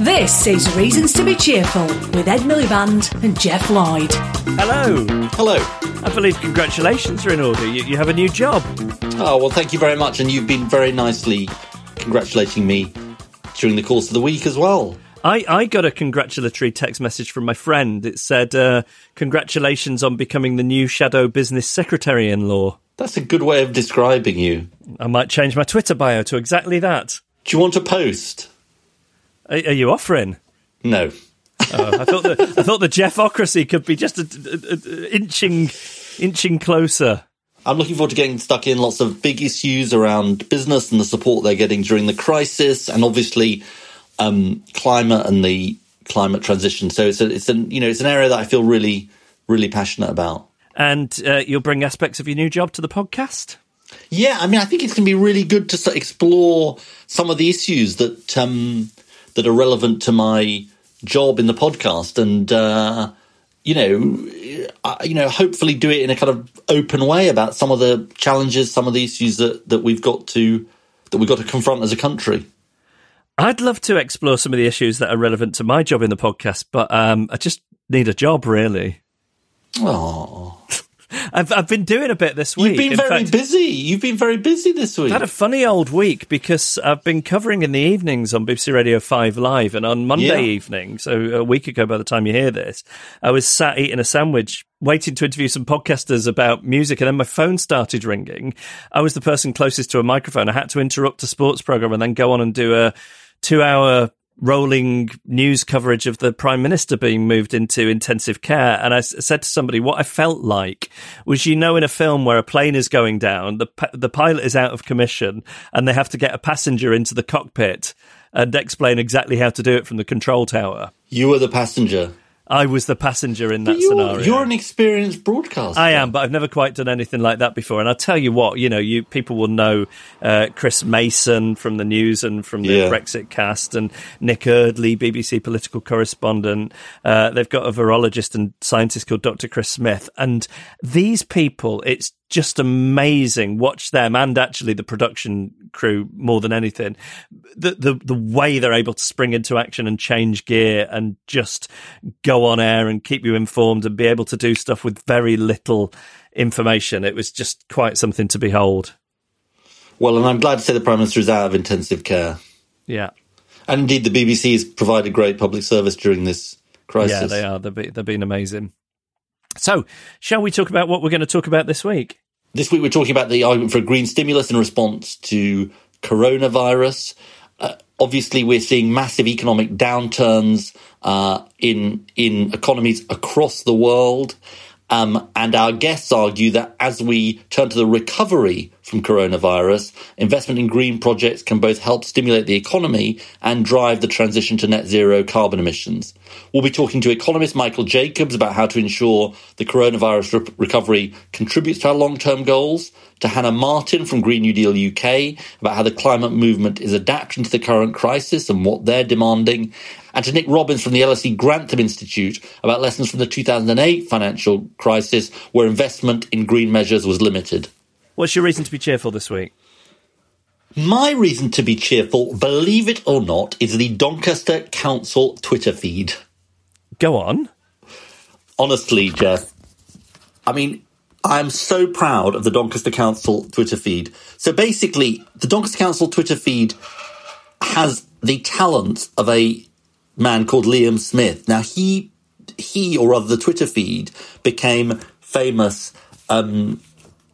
This is Reasons to be Cheerful with Ed Miliband and Geoff Lloyd. Hello. Hello. I believe congratulations are in order. You, you have a new job. Oh, well, thank you very much. And you've been very nicely congratulating me during the course of the week as well. I, I got a congratulatory text message from my friend. It said, uh, Congratulations on becoming the new shadow business secretary in law. That's a good way of describing you. I might change my Twitter bio to exactly that. Do you want a post? Are, are you offering? No. Oh, I thought the I thought the Jeffocracy could be just a, a- a- inching inching closer. I'm looking forward to getting stuck in lots of big issues around business and the support they're getting during the crisis, and obviously um, climate and the climate transition. So it's a, it's an you know it's an area that I feel really really passionate about. And uh, you'll bring aspects of your new job to the podcast. Yeah, I mean, I think it's going to be really good to explore some of the issues that um, that are relevant to my job in the podcast, and uh, you know, I, you know, hopefully do it in a kind of open way about some of the challenges, some of the issues that that we've got to that we've got to confront as a country. I'd love to explore some of the issues that are relevant to my job in the podcast, but um, I just need a job, really. Oh, I've, I've been doing a bit this week. you've been In very fact, busy. You've been very busy this week. I had a funny old week because I've been covering in the evenings on BBC Radio 5 Live. And on Monday Yeah. evening, so a week ago by the time you hear this, I was sat eating a sandwich, waiting to interview some podcasters about music. And then my phone started ringing. I was the person closest to a microphone. I had to interrupt a sports program and then go on and do a two hour rolling news coverage of the prime minister being moved into intensive care and I said to somebody what I felt like was you know in a film where a plane is going down the the pilot is out of commission and they have to get a passenger into the cockpit and explain exactly how to do it from the control tower you were the passenger. I was the passenger in that you're, scenario you're an experienced broadcaster. I am, but I've never quite done anything like that before. And I'll tell you what, you know, you people will know uh, Chris Mason from the news and from the Yeah. Brexit cast, and Nick Eardley, BBC political correspondent. Uh, they've got a virologist and scientist called Dr. Chris Smith, and these people, it's just amazing. Watch them and actually the production crew more than anything. The, the the way they're able to spring into action and change gear and just go on air and keep you informed and be able to do stuff with very little information. It was just quite something to behold. Well, and I'm glad to say the Prime Minister is out of intensive care. Yeah. And indeed, the BBC has provided great public service during this crisis. Yeah, they are. They've been, they've been amazing. So, shall we talk about what we're going to talk about this week? This week, we're talking about the argument for a green stimulus in response to coronavirus. Uh, obviously, we're seeing massive economic downturns uh, in in economies across the world. Um, and our guests argue that as we turn to the recovery from coronavirus, investment in green projects can both help stimulate the economy and drive the transition to net zero carbon emissions. We'll be talking to economist Michael Jacobs about how to ensure the coronavirus re- recovery contributes to our long term goals, to Hannah Martin from Green New Deal UK about how the climate movement is adapting to the current crisis and what they're demanding, and to Nick Robins from the LSE Grantham Institute about lessons from the 2008 financial crisis where investment in green measures was limited. What's your reason to be cheerful this week? My reason to be cheerful, believe it or not, is the Doncaster Council Twitter feed. Go on. Honestly, Geoff, I mean, I'm so proud of the Doncaster Council Twitter feed. So basically, the Doncaster Council Twitter feed has the talent of a man called Liam Smith. Now he he or rather the Twitter feed became famous um,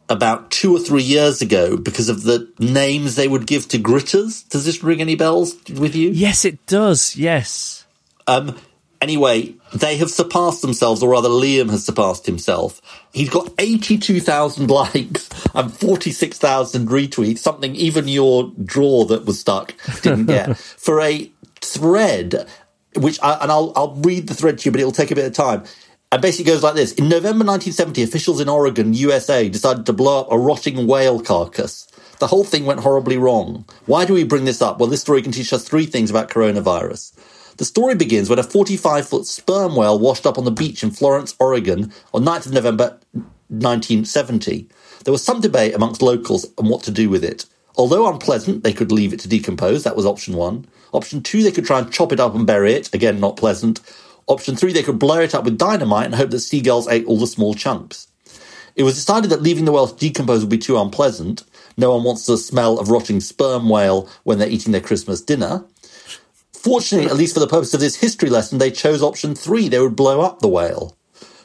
about two or three years ago because of the names they would give to gritters. Does this ring any bells with you? Yes, it does. Yes. Um, anyway, they have surpassed themselves, or rather, Liam has surpassed himself. He's got 82,000 likes and 46,000 retweets, something even your drawer that was stuck didn't get, for a thread, which, I, and I'll, I'll read the thread to you, but it'll take a bit of time. And basically goes like this. In November 1970, officials in Oregon, USA, decided to blow up a rotting whale carcass. The whole thing went horribly wrong. Why do we bring this up? Well, this story can teach us three things about coronavirus. The story begins when a 45 foot sperm whale washed up on the beach in Florence, Oregon on 9th of November 1970. There was some debate amongst locals on what to do with it. Although unpleasant, they could leave it to decompose. That was option one. Option two, they could try and chop it up and bury it. Again, not pleasant. Option three, they could blow it up with dynamite and hope that seagulls ate all the small chunks. It was decided that leaving the whale to decompose would be too unpleasant. No one wants the smell of rotting sperm whale when they're eating their Christmas dinner. Fortunately, at least for the purpose of this history lesson, they chose option three. They would blow up the whale.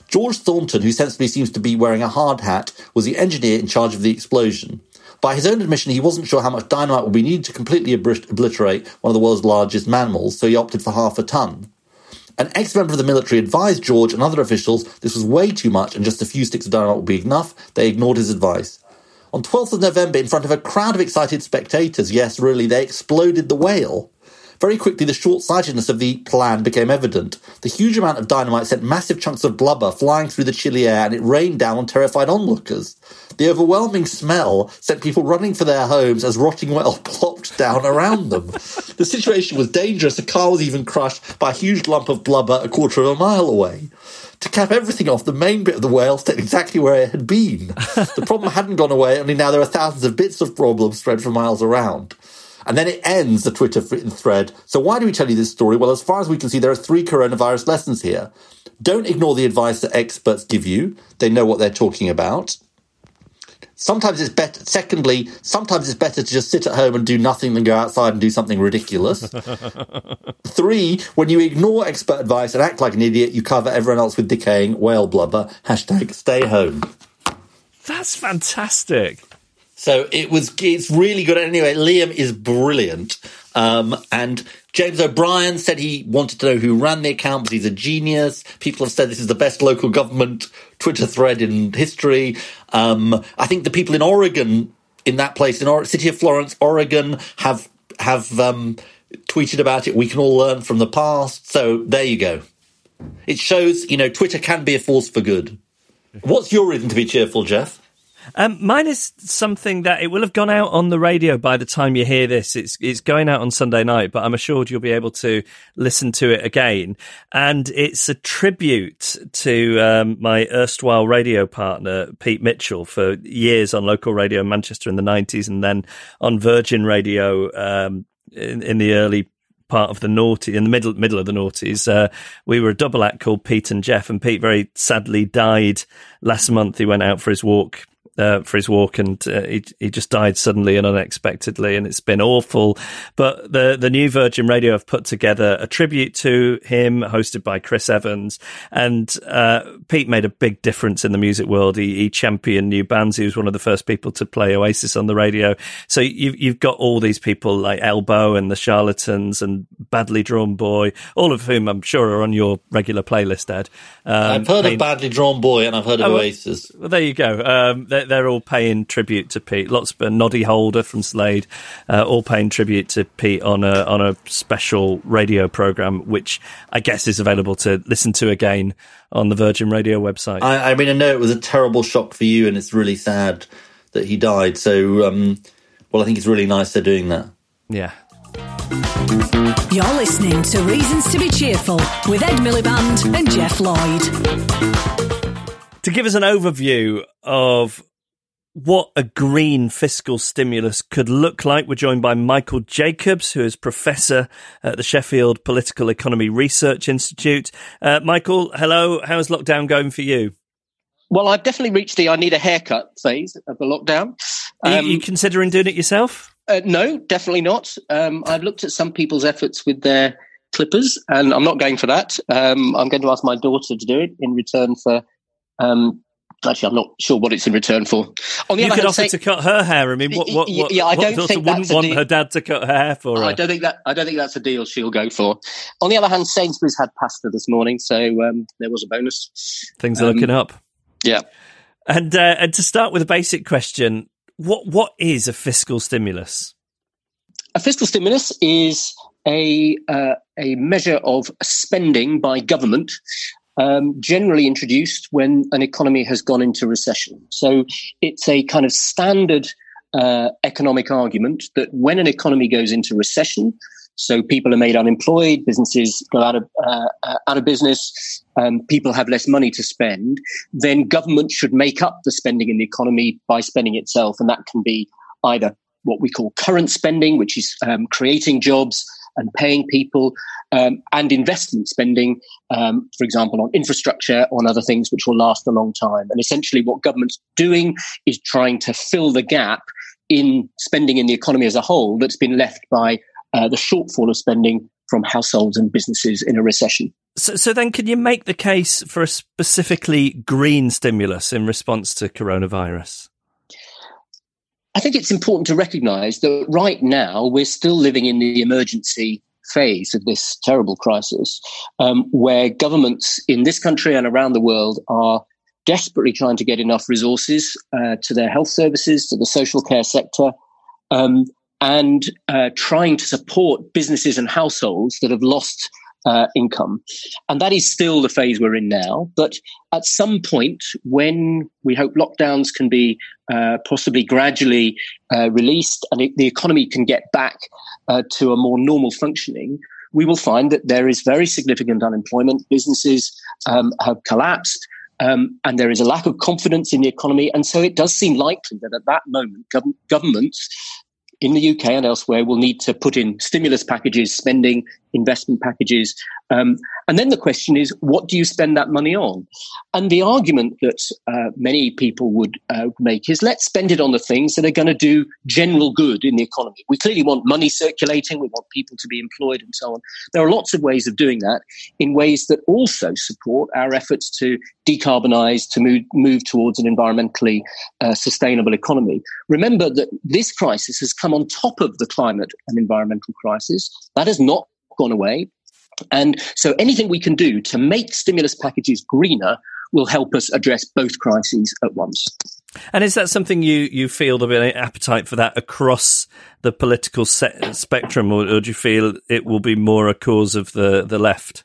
George Thornton, who sensibly seems to be wearing a hard hat, was the engineer in charge of the explosion. By his own admission, he wasn't sure how much dynamite would be needed to completely obliterate one of the world's largest mammals, so he opted for half a ton. An ex member of the military advised George and other officials this was way too much and just a few sticks of dynamite would be enough. They ignored his advice. On 12th of November, in front of a crowd of excited spectators, yes, really, they exploded the whale. Very quickly, the short sightedness of the plan became evident. The huge amount of dynamite sent massive chunks of blubber flying through the chilly air, and it rained down on terrified onlookers. The overwhelming smell sent people running for their homes as rotting whale plopped down around them. the situation was dangerous. A car was even crushed by a huge lump of blubber a quarter of a mile away. To cap everything off, the main bit of the whale stayed exactly where it had been. The problem hadn't gone away, only now there are thousands of bits of problems spread for miles around. And then it ends the Twitter thread. So why do we tell you this story? Well, as far as we can see, there are three coronavirus lessons here. Don't ignore the advice that experts give you. They know what they're talking about. Sometimes it's better. Secondly, sometimes it's better to just sit at home and do nothing than go outside and do something ridiculous. Three, when you ignore expert advice and act like an idiot, you cover everyone else with decaying whale blubber. Hashtag stay home. That's fantastic. So it was, it's really good. Anyway, Liam is brilliant. Um, and James O'Brien said he wanted to know who ran the account because he's a genius. People have said this is the best local government Twitter thread in history. Um, I think the people in Oregon, in that place, in or- city of Florence, Oregon, have have um, tweeted about it. We can all learn from the past. So there you go. It shows, you know, Twitter can be a force for good. What's your reason to be cheerful, Geoff? Um, mine is something that it will have gone out on the radio by the time you hear this. It's it's going out on Sunday night, but I'm assured you'll be able to listen to it again. And it's a tribute to um, my erstwhile radio partner Pete Mitchell for years on local radio in Manchester in the 90s, and then on Virgin Radio um, in, in the early part of the naughty in the middle middle of the noughties. Uh, we were a double act called Pete and Jeff, and Pete very sadly died last month. He went out for his walk uh, for his walk, and uh, he he just died suddenly and unexpectedly, and it's been awful. But the the new Virgin Radio have put together a tribute to him, hosted by Chris Evans, and uh, Pete made a big difference in the music world. He, he, championed new bands. He was one of the first people to play Oasis on the radio. So you've you've got all these people like Elbow and the Charlatans and Badly Drawn Boy, all of whom I'm sure are on your regular playlist, Ed. Um, I've heard of Badly Drawn Boy and I've heard of oh, Oasis. Well, there you go. Um, they're, they're, all paying tribute to Pete. Lots of Noddy Holder from Slade, uh, all paying tribute to Pete on a on a special radio program, which I guess is available to listen to again on the Virgin Radio website. I, I mean, I know it was a terrible shock for you, and it's really sad that he died. So, um, well, I think it's really nice they're doing that. Yeah. You're listening to Reasons to Be Cheerful with Ed Miliband and Geoff Lloyd. To give us an overview of what a green fiscal stimulus could look like. We're joined by Michael Jacobs, who is professor at the Sheffield Political Economy Research Institute. Uh, Michael, hello. How's lockdown going for you? Well, I've definitely reached the I need a haircut phase of the lockdown. Are you, um, considering doing it yourself? Uh, no, definitely not. Um, I've looked at some people's efforts with their clippers, and I'm not going for that. Um, I'm going to ask my daughter to do it in return for. Um, actually, I'm not sure what it's in return for. On the you other could hand, offer say, to cut her hair. I mean, what, what, what, yeah, I don't what think wouldn't want her dad to cut her hair for her? I don't think that. I don't think that's a deal she'll go for. On the other hand, Sainsbury's had pasta this morning, so um, there was a bonus. Things are looking up. Yeah. And uh, and to start with a basic question, what what is a fiscal stimulus? A fiscal stimulus is a uh, a measure of spending by government, um, generally introduced when an economy has gone into recession. So it's a kind of standard uh, economic argument that when an economy goes into recession, so people are made unemployed, businesses go out of uh, uh, out of business, um, people have less money to spend. Then government should make up the spending in the economy by spending itself, and that can be either what we call current spending, which is um, creating jobs and paying people, um, and investment spending, um, for example, on infrastructure, on other things which will last a long time. And essentially, what government's doing is trying to fill the gap in spending in the economy as a whole that's been left by uh, the shortfall of spending from households and businesses in a recession. So, so then, can you make the case for a specifically green stimulus in response to coronavirus? I think it's important to recognize that right now we're still living in the emergency phase of this terrible crisis, um, where governments in this country and around the world are desperately trying to get enough resources uh, to their health services, to the social care sector, um, and uh, trying to support businesses and households that have lost uh, income. And that is still the phase we're in now. But at some point, when we hope lockdowns can be uh, possibly gradually uh, released and it, the economy can get back uh, to a more normal functioning, we will find that there is very significant unemployment. Businesses um, have collapsed. Um, and there is a lack of confidence in the economy. And so it does seem likely that at that moment, gov- governments in the UK and elsewhere will need to put in stimulus packages, spending, investment packages. Um, and then the question is, what do you spend that money on? And the argument that uh, many people would uh, make is let's spend it on the things that are going to do general good in the economy. We clearly want money circulating, we want people to be employed and so on. There are lots of ways of doing that in ways that also support our efforts to decarbonize, to move, move towards an environmentally uh, sustainable economy. Remember that this crisis has come on top of the climate and environmental crisis. That has not gone away. And so anything we can do to make stimulus packages greener will help us address both crises at once. And is that something you, you feel there'll be an appetite for that across the political spectrum, or, or, do you feel it will be more a cause of the, the left?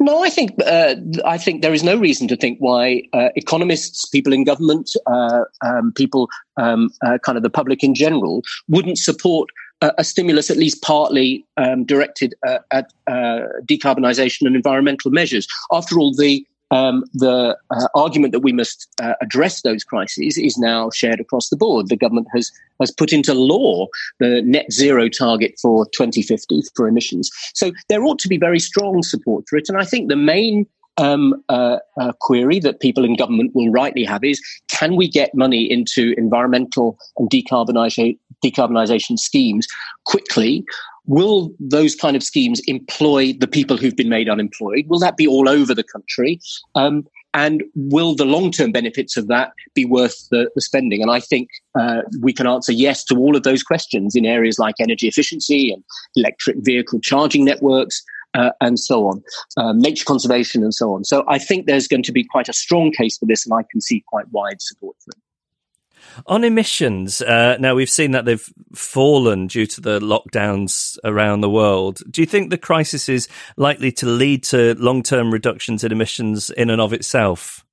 No, I think uh, I think there is no reason to think why uh, economists, people in government, uh, um, people, um, uh, kind of the public in general, wouldn't support a, stimulus at least partly um, directed uh, at uh, decarbonisation and environmental measures. After all, the um, the uh, argument that we must uh, address those crises is now shared across the board. The government has has put into law the net zero target for 2050 for emissions. So there ought to be very strong support for it. And I think the main um, uh, uh, query that people in government will rightly have is can we get money into environmental and decarbonisation, decarbonisation schemes quickly? Will those kind of schemes employ the people who've been made unemployed? Will that be all over the country? Um, and will the long term benefits of that be worth the, the spending? And I think uh, we can answer yes to all of those questions in areas like energy efficiency and electric vehicle charging networks uh, and so on, um, nature conservation and so on. So I think there's going to be quite a strong case for this, and I can see quite wide support for it. On emissions, uh, now we've seen that they've fallen due to the lockdowns around the world. Do you think the crisis is likely to lead to long term reductions in emissions in and of itself?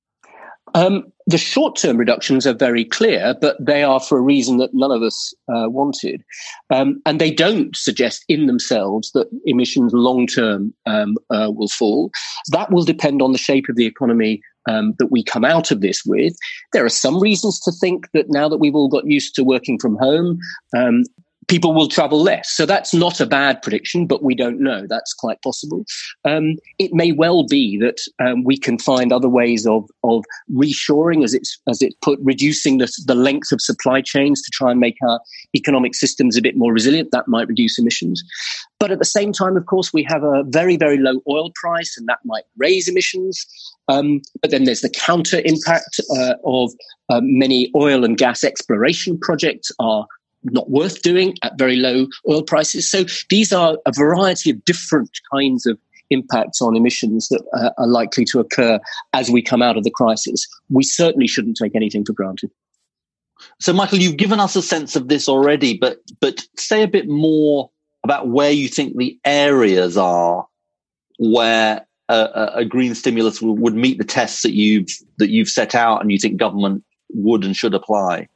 Um, the short term reductions are very clear, but they are for a reason that none of us uh, wanted. Um, and they don't suggest in themselves that emissions long term um, uh, will fall. That will depend on the shape of the economy um, that we come out of this with. There are some reasons to think that now that we've all got used to working from home, um, people will travel less. So that's not a bad prediction, but we don't know. That's quite possible. Um, it may well be that um, we can find other ways of of reshoring, as it's as it's put, reducing the, the length of supply chains to try and make our economic systems a bit more resilient. That might reduce emissions. But at the same time, of course, we have a very very low oil price, and that might raise emissions. Um, but then there's the counter impact uh, of uh, many oil and gas exploration projects are not worth doing at very low oil prices. So these are a variety of different kinds of impacts on emissions that uh, are likely to occur as we come out of the crisis. We certainly shouldn't take anything for granted. So, Michael, you've given us a sense of this already, but but say a bit more about where you think the areas are where a, a green stimulus would meet the tests that you've that you've set out, and you think government would and should apply.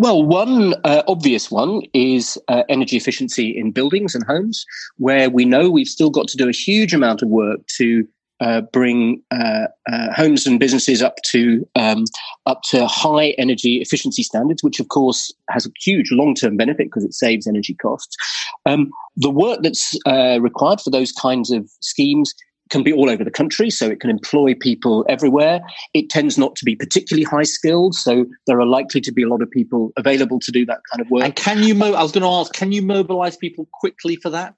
Well, one uh, obvious one is uh, energy efficiency in buildings and homes, where we know we've still got to do a huge amount of work to uh, bring uh, uh, homes and businesses up to um, up to high energy efficiency standards, which of course has a huge long term benefit because it saves energy costs. Um, the work that's uh, required for those kinds of schemes can be all over the country, so it can employ people everywhere. It tends not to be particularly high skilled, so there are likely to be a lot of people available to do that kind of work. And can you? Mo- I was going to ask, can you mobilise people quickly for that?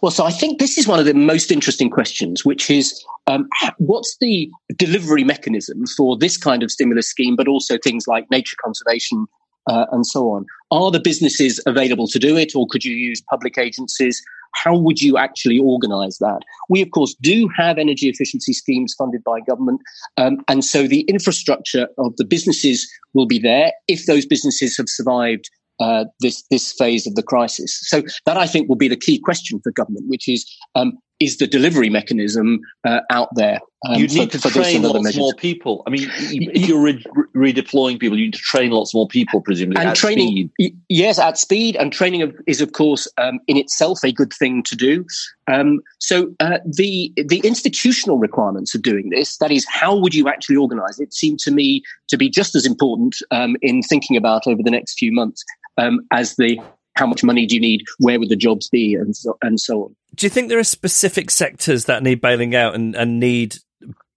Well, so I think this is one of the most interesting questions, which is um, what's the delivery mechanism for this kind of stimulus scheme, but also things like nature conservation uh, and so on. Are the businesses available to do it, or could you use public agencies? How would you actually organize that? We, of course, do have energy efficiency schemes funded by government. Um, and so the infrastructure of the businesses will be there if those businesses have survived uh, this this phase of the crisis. So that I think will be the key question for government, which is um, is the delivery mechanism uh, out there? Um, you need for, to train lots measures. more people. I mean, if you're re- redeploying people, you need to train lots more people, presumably. And training, speed. yes, at speed. And training is, of course, um, in itself a good thing to do. Um, so uh, the the institutional requirements of doing this, that is, how would you actually organise it, seem to me to be just as important um, in thinking about over the next few months um, as the how much money do you need? Where would the jobs be? And so, and so on. Do you think there are specific sectors that need bailing out and, and need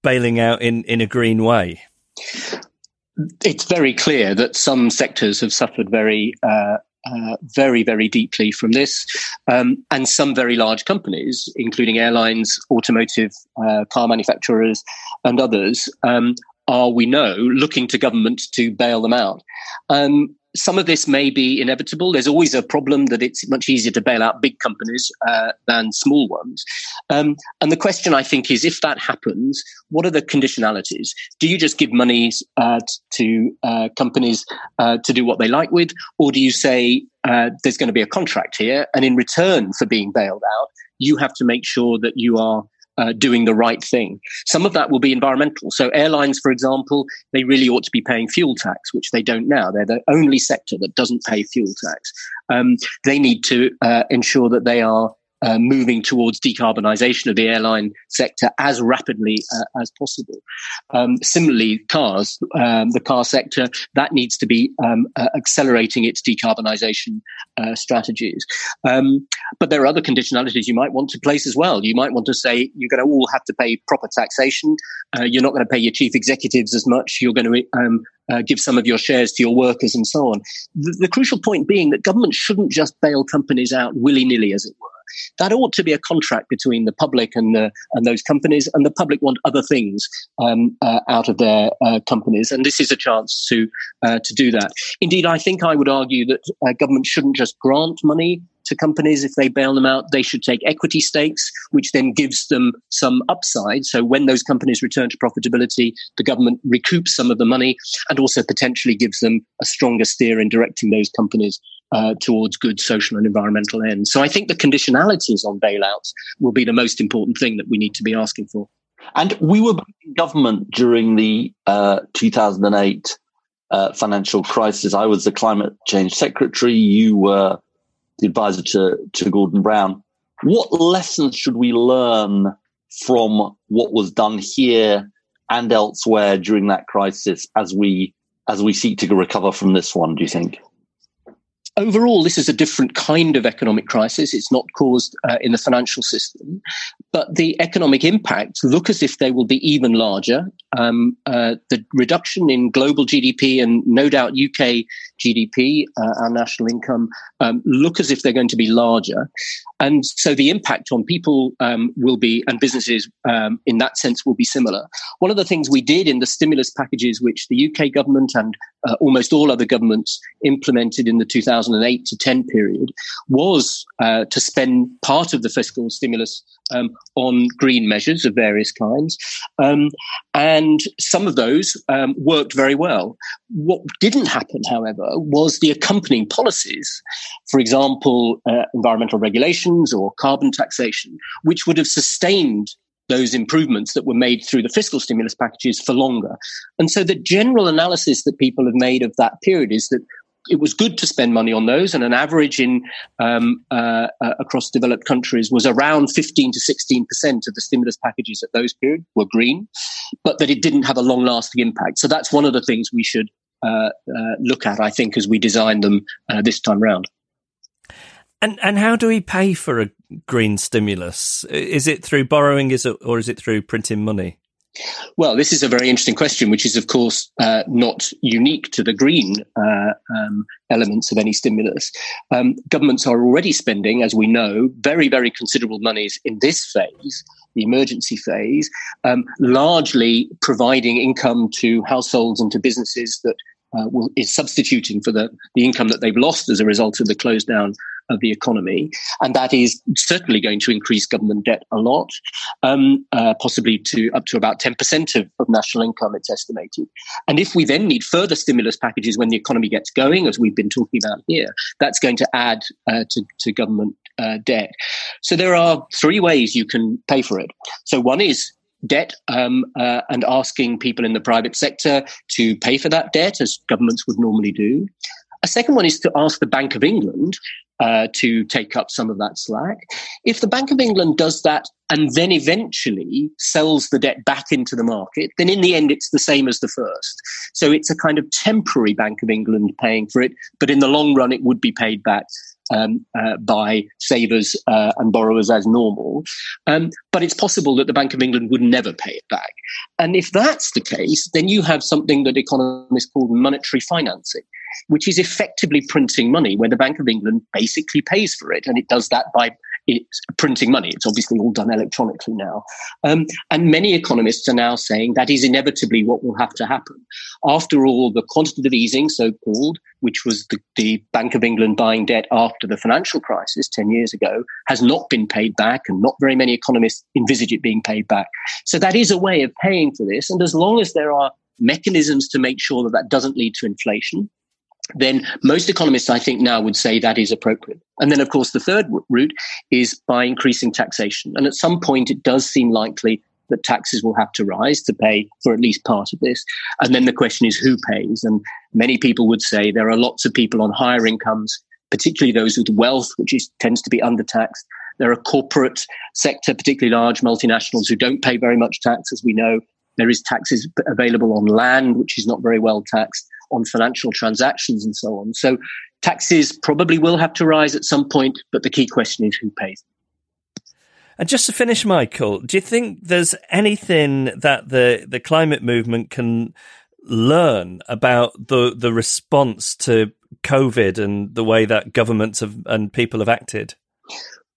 bailing out in, in a green way? It's very clear that some sectors have suffered very, uh, uh, very, very deeply from this. Um, and some very large companies, including airlines, automotive, uh, car manufacturers, and others, um, are, we know, looking to government to bail them out. Um, some of this may be inevitable. There's always a problem that it's much easier to bail out big companies uh, than small ones. Um, and the question, I think, is if that happens, what are the conditionalities? Do you just give money uh, to uh, companies uh, to do what they like with, or do you say uh, there's going to be a contract here, and in return for being bailed out, you have to make sure that you are uh, doing the right thing. Some of that will be environmental. So airlines, for example, they really ought to be paying fuel tax, which they don't now. They're the only sector that doesn't pay fuel tax. Um, they need to uh, ensure that they are uh, moving towards decarbonisation of the airline sector as rapidly uh, as possible. Um, similarly, cars, um, the car sector, that needs to be um, uh, accelerating its decarbonisation uh, strategies. Um, but there are other conditionalities you might want to place as well. You might want to say you're going to all have to pay proper taxation. Uh, you're not going to pay your chief executives as much. You're going to um, uh, give some of your shares to your workers and so on. The, the, crucial point being that government shouldn't just bail companies out willy nilly, as it were that ought to be a contract between the public and the, and those companies, and the public want other things um, uh, out of their uh, companies, and this is a chance to uh, to do that. Indeed, I think I would argue that uh, government shouldn't just grant money to companies if they bail them out. They should take equity stakes, which then gives them some upside. So when those companies return to profitability, the government recoups some of the money and also potentially gives them a stronger steer in directing those companies uh, towards good social and environmental ends. So I think the conditionalities on bailouts will be the most important thing that we need to be asking for. And we were in government during the uh, 2008 uh, financial crisis. I was the climate change secretary. You were the advisor to, to Gordon Brown. What lessons should we learn from what was done here and elsewhere during that crisis as we as we seek to recover from this one? Do you think? Overall, this is a different kind of economic crisis. It's not caused uh, in the financial system, but the economic impacts look as if they will be even larger. Um, uh, the reduction in global GDP and no doubt UK GDP, uh, our national income, um, look as if they're going to be larger. And so the impact on people um, will be, and businesses um, in that sense will be similar. One of the things we did in the stimulus packages, which the UK government and uh, almost all other governments implemented in the 2008 to 10 period, was uh, to spend part of the fiscal stimulus um, on green measures of various kinds. Um, and some of those um, worked very well. What didn't happen, however, was the accompanying policies, for example, uh, environmental regulations or carbon taxation, which would have sustained those improvements that were made through the fiscal stimulus packages for longer. And so the general analysis that people have made of that period is that it was good to spend money on those, and an average in um, uh, uh, across developed countries was around 15 to 16 percent of the stimulus packages at those periods were green, but that it didn't have a long-lasting impact. So that's one of the things we should uh, uh look at, I think, as we design them uh, this time round. And and how do we pay for a green stimulus? Is it through borrowing? Is it or is it through printing money? Well, this is a very interesting question, which is, of course, uh, not unique to the green uh, um, elements of any stimulus. Um, governments are already spending, as we know, very, very considerable monies in this phase, the emergency phase, um, largely providing income to households and to businesses that uh, will, is substituting for the, the income that they've lost as a result of the close down of the economy. And that is certainly going to increase government debt a lot, um, uh, possibly to up to about 10% of, of national income, it's estimated. And if we then need further stimulus packages when the economy gets going, as we've been talking about here, that's going to add uh, to, to government uh, debt. So there are three ways you can pay for it. So one is debt um, uh, and asking people in the private sector to pay for that debt as governments would normally do. A second one is to ask the Bank of England uh, to take up some of that slack. If the Bank of England does that and then eventually sells the debt back into the market, then in the end it's the same as the first. So it's a kind of temporary Bank of England paying for it, but in the long run it would be paid back um, uh, by savers uh, and borrowers as normal. Um, but it's possible that the Bank of England would never pay it back. And if that's the case, then you have something that economists call monetary financing which is effectively printing money, where the Bank of England basically pays for it, and it does that by it's printing money. It's obviously all done electronically now. Um, and many economists are now saying that is inevitably what will have to happen. After all, the quantitative easing, so called, which was the, the, Bank of England buying debt after the financial crisis 10 years ago, has not been paid back, and not very many economists envisage it being paid back. So that is a way of paying for this. And as long as there are mechanisms to make sure that that doesn't lead to inflation, then most economists, I think, now would say that is appropriate. And then, of course, the third route is by increasing taxation. And at some point, it does seem likely that taxes will have to rise to pay for at least part of this. And then the question is who pays? And many people would say there are lots of people on higher incomes, particularly those with wealth, which is, tends to be undertaxed. There are corporate sector, particularly large multinationals, who don't pay very much tax, as we know. There is taxes available on land, which is not very well taxed on financial transactions and so on. So taxes probably will have to rise at some point, but the key question is who pays. And just to finish, Michael, do you think there's anything that the, the climate movement can learn about the the response to COVID and the way that governments have, and people have acted?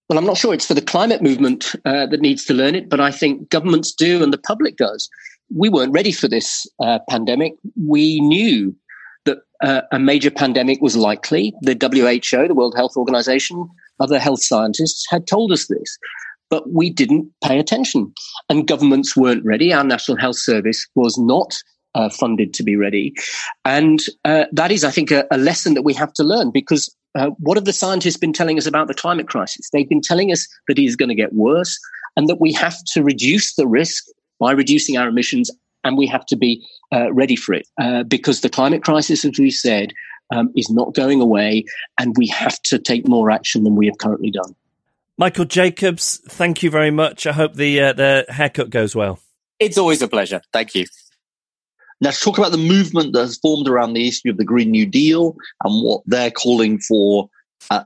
Well, I'm not sure it's for the climate movement uh, that needs to learn it, but I think governments do and the public does we weren't ready for this uh, pandemic. We knew that uh, a major pandemic was likely. The WHO, the World Health Organization, other health scientists had told us this, but we didn't pay attention. And governments weren't ready. Our National Health Service was not uh, funded to be ready. And uh, that is, I think, a, a, lesson that we have to learn because uh, what have the scientists been telling us about the climate crisis? They've been telling us that it is going to get worse and that we have to reduce the risk by reducing our emissions, and we have to be uh, ready for it uh, because the climate crisis, as we said, um, is not going away, and we have to take more action than we have currently done. Michael Jacobs, thank you very much. I hope the uh, the haircut goes well. It's always a pleasure. Thank you. Now, to talk about the movement that has formed around the issue of the Green New Deal and what they're calling for uh,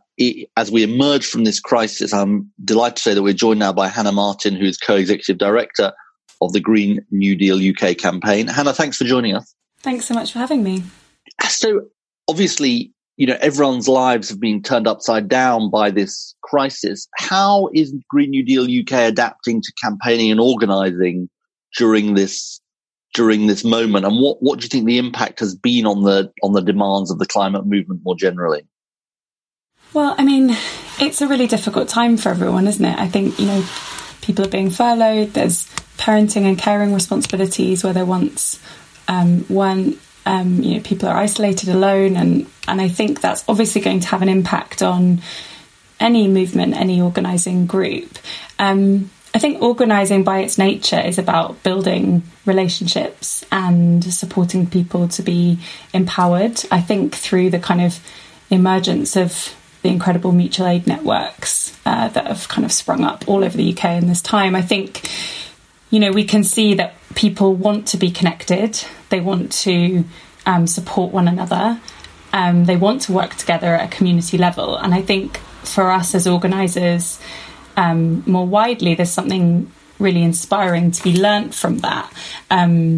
as we emerge from this crisis, I'm delighted to say that we're joined now by Hannah Martin, who is co-executive director of the Green New Deal UK campaign. Hannah, thanks for joining us. Thanks so much for having me. So, obviously, you know, everyone's lives have been turned upside down by this crisis. How is Green New Deal UK adapting to campaigning and organising during this during this moment? And what what do you think the impact has been on the on the demands of the climate movement more generally? Well, I mean, it's a really difficult time for everyone, isn't it? I think, you know, people are being furloughed, there's parenting and caring responsibilities where there once um, weren't. Um, you know, people are isolated alone, and, and I think that's obviously going to have an impact on any movement, any organising group. Um, I think organising by its nature is about building relationships and supporting people to be empowered. I think through the kind of emergence of the incredible mutual aid networks uh, that have kind of sprung up all over the UK in this time. I think, you know, we can see that people want to be connected, they want to um, support one another, um, they want to work together at a community level. And I think for us as organisers, um, more widely, there's something really inspiring to be learnt from that. Um,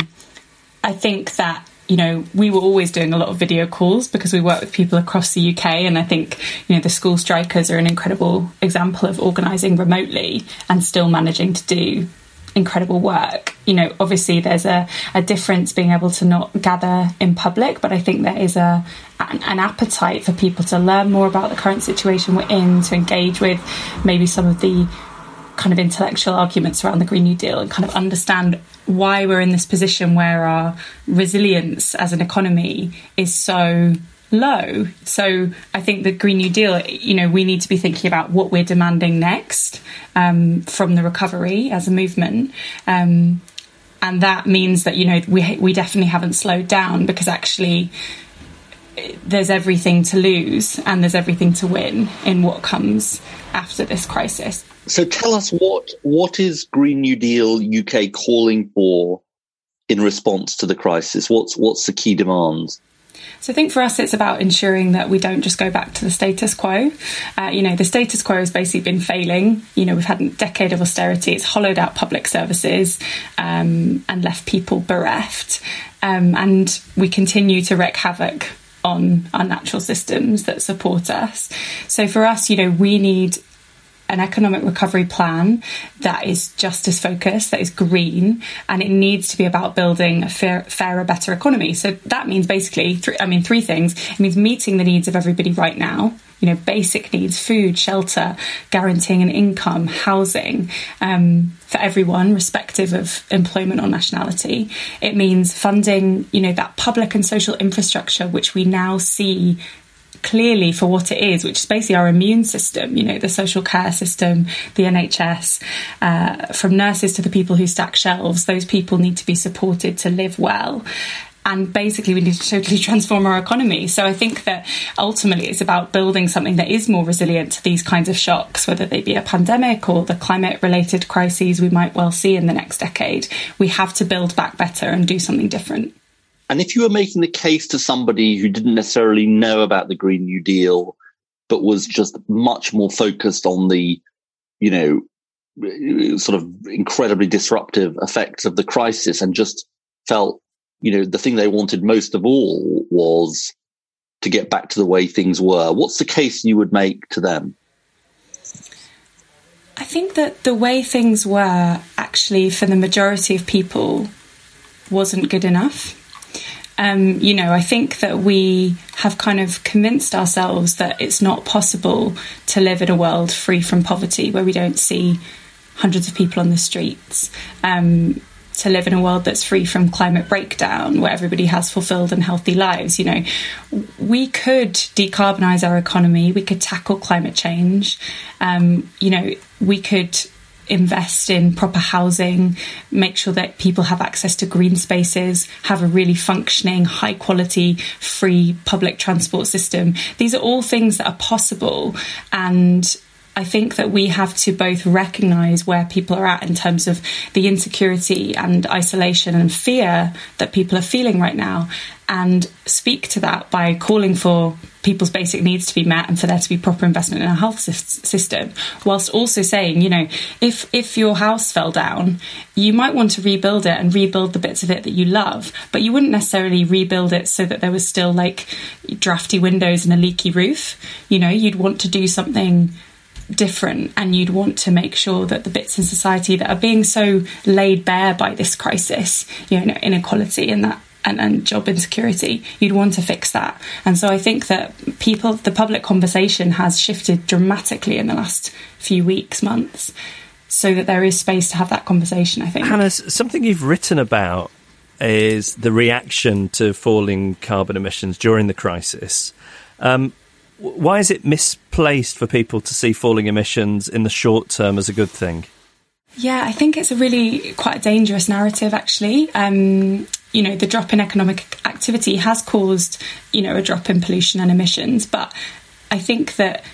I think that you know, we were always doing a lot of video calls because we work with people across the UK. And I think, you know, the school strikers are an incredible example of organising remotely and still managing to do incredible work. You know, obviously there's a, a difference being able to not gather in public, but I think there is a an, an, appetite for people to learn more about the current situation we're in, to engage with maybe some of the kind of intellectual arguments around the Green New Deal and kind of understand why we're in this position where our resilience as an economy is so low. So I think the Green New Deal, you know, we need to be thinking about what we're demanding next um, from the recovery as a movement. Um, and that means that, you know, we, we definitely haven't slowed down because actually there's everything to lose and there's everything to win in what comes after this crisis. So tell us what what is Green New Deal UK calling for in response to the crisis? What's what's the key demands? So I think for us, it's about ensuring that we don't just go back to the status quo. Uh, you know, the status quo has basically been failing. You know, we've had a decade of austerity. It's hollowed out public services um, and left people bereft. Um, and we continue to wreak havoc on our natural systems that support us. So for us, you know, we need an economic recovery plan that is justice focused, that is green, and it needs to be about building a fair, fairer, better economy. So that means basically, I mean, three things. It means meeting the needs of everybody right now. You know, basic needs, food, shelter, guaranteeing an income, housing um, for everyone, respective of employment or nationality. It means funding, you know, that public and social infrastructure, which we now see clearly for what it is, which is basically our immune system, you know, the social care system, the NHS, uh, from nurses to the people who stack shelves, those people need to be supported to live well. And basically, we need to totally transform our economy. So I think that ultimately it's about building something that is more resilient to these kinds of shocks, whether they be a pandemic or the climate related crises we might well see in the next decade. We have to build back better and do something different. And if you were making the case to somebody who didn't necessarily know about the Green New Deal, but was just much more focused on the, you know, sort of incredibly disruptive effects of the crisis and just felt, you know, the thing they wanted most of all was to get back to the way things were. What's the case you would make to them? I think that the way things were actually for the majority of people wasn't good enough. Um, you know, I think that we have kind of convinced ourselves that it's not possible to live in a world free from poverty where we don't see hundreds of people on the streets. Um, to live in a world that's free from climate breakdown, where everybody has fulfilled and healthy lives. You know, we could decarbonize our economy, we could tackle climate change, um, you know, we could invest in proper housing, make sure that people have access to green spaces, have a really functioning, high quality, free public transport system. These are all things that are possible and I think that we have to both recognize where people are at in terms of the insecurity and isolation and fear that people are feeling right now and speak to that by calling for people's basic needs to be met and for there to be proper investment in our health system whilst also saying you know if if your house fell down you might want to rebuild it and rebuild the bits of it that you love but you wouldn't necessarily rebuild it so that there was still like drafty windows and a leaky roof. You know you'd want to do something different and you'd want to make sure that the bits in society that are being so laid bare by this crisis you know inequality and that and, and job insecurity, you'd want to fix that. And so I think that people, the public conversation has shifted dramatically in the last few weeks, months, so that there is space to have that conversation, I think. Hannah, something you've written about is the reaction to falling carbon emissions during the crisis. Um, why is it misplaced for people to see falling emissions in the short term as a good thing? Yeah, I think it's a really quite a dangerous narrative, actually. Um, you know, the drop in economic activity has caused, you know, a drop in pollution and emissions. But I think that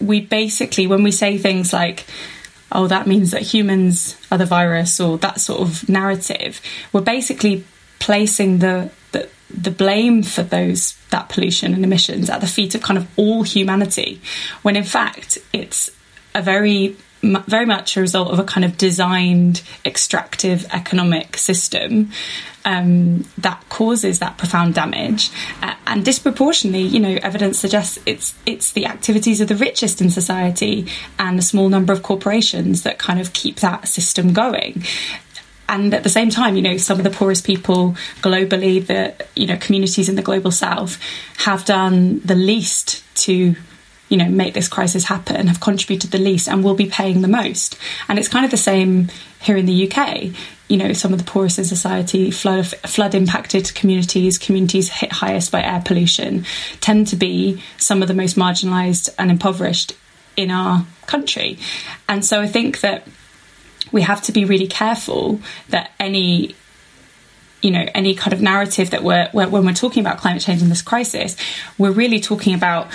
we basically, when we say things like, oh, that means that humans are the virus or that sort of narrative, we're basically placing the, the the blame for those that pollution and emissions at the feet of kind of all humanity when in fact it's a very very much a result of a kind of designed extractive economic system um, that causes that profound damage, uh, and disproportionately, you know, evidence suggests it's it's the activities of the richest in society and a small number of corporations that kind of keep that system going and at the same time, you know, some of the poorest people globally, the you know communities in the global south, have done the least to you know make this crisis happen have contributed the least and will be paying the most. And it's kind of the same here in the UK you know some of the poorest in society flood flood impacted communities communities hit highest by air pollution tend to be some of the most marginalized and impoverished in our country. And so i think that we have to be really careful that any you know any kind of narrative that we're when we're talking about climate change in this crisis we're really talking about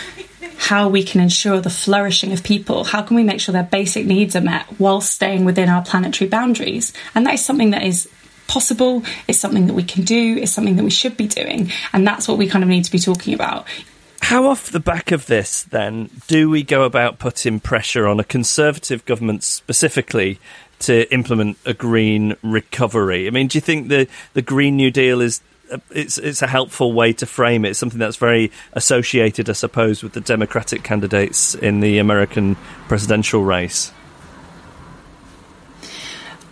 how we can ensure the flourishing of people. How can we make sure their basic needs are met while staying within our planetary boundaries? And that is something that is possible, it's something that we can do, it's something that we should be doing. And that's what we kind of need to be talking about. How, off the back of this, then, do we go about putting pressure on a Conservative government specifically to implement a green recovery? I mean, do you think the, the Green New Deal is uh, it's it's a helpful way to frame it. It's something that's very associated, I suppose, with the Democratic candidates in the American presidential race.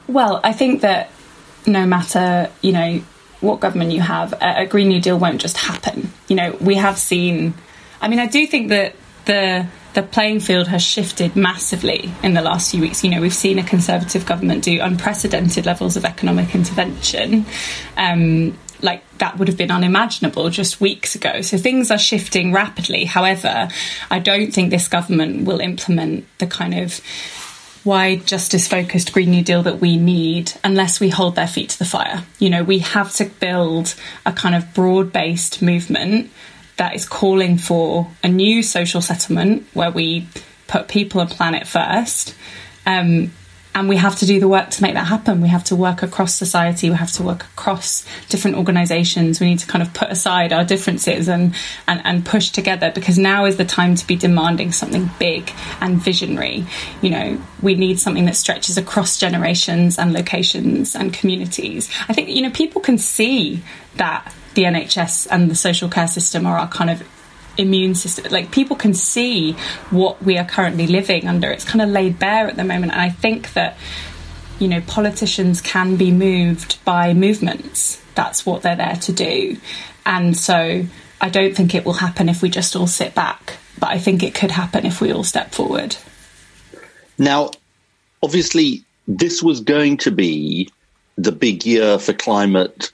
Well, I think that no matter you know what government you have, a, Green New Deal won't just happen. You know, we have seen. I mean, I do think that the the playing field has shifted massively in the last few weeks. You know, we've seen a Conservative government do unprecedented levels of economic intervention. Um, like that would have been unimaginable just weeks ago. So things are shifting rapidly. However, I don't think this government will implement the kind of wide justice focused Green New Deal that we need unless we hold their feet to the fire. You know, we have to build a kind of broad based movement that is calling for a new social settlement where we put people and planet first. Um, and we have to do the work to make that happen. We have to work across society. We have to work across different organisations. We need to kind of put aside our differences and, and, and push together because now is the time to be demanding something big and visionary. You know, we need something that stretches across generations and locations and communities. I think, you know, people can see that the NHS and the social care system are our kind of immune system. Like people can see what we are currently living under. It's kind of laid bare at the moment. And I think that, you know, politicians can be moved by movements. That's what they're there to do. And so I don't think it will happen if we just all sit back. But I think it could happen if we all step forward. Now, obviously, this was going to be the big year for climate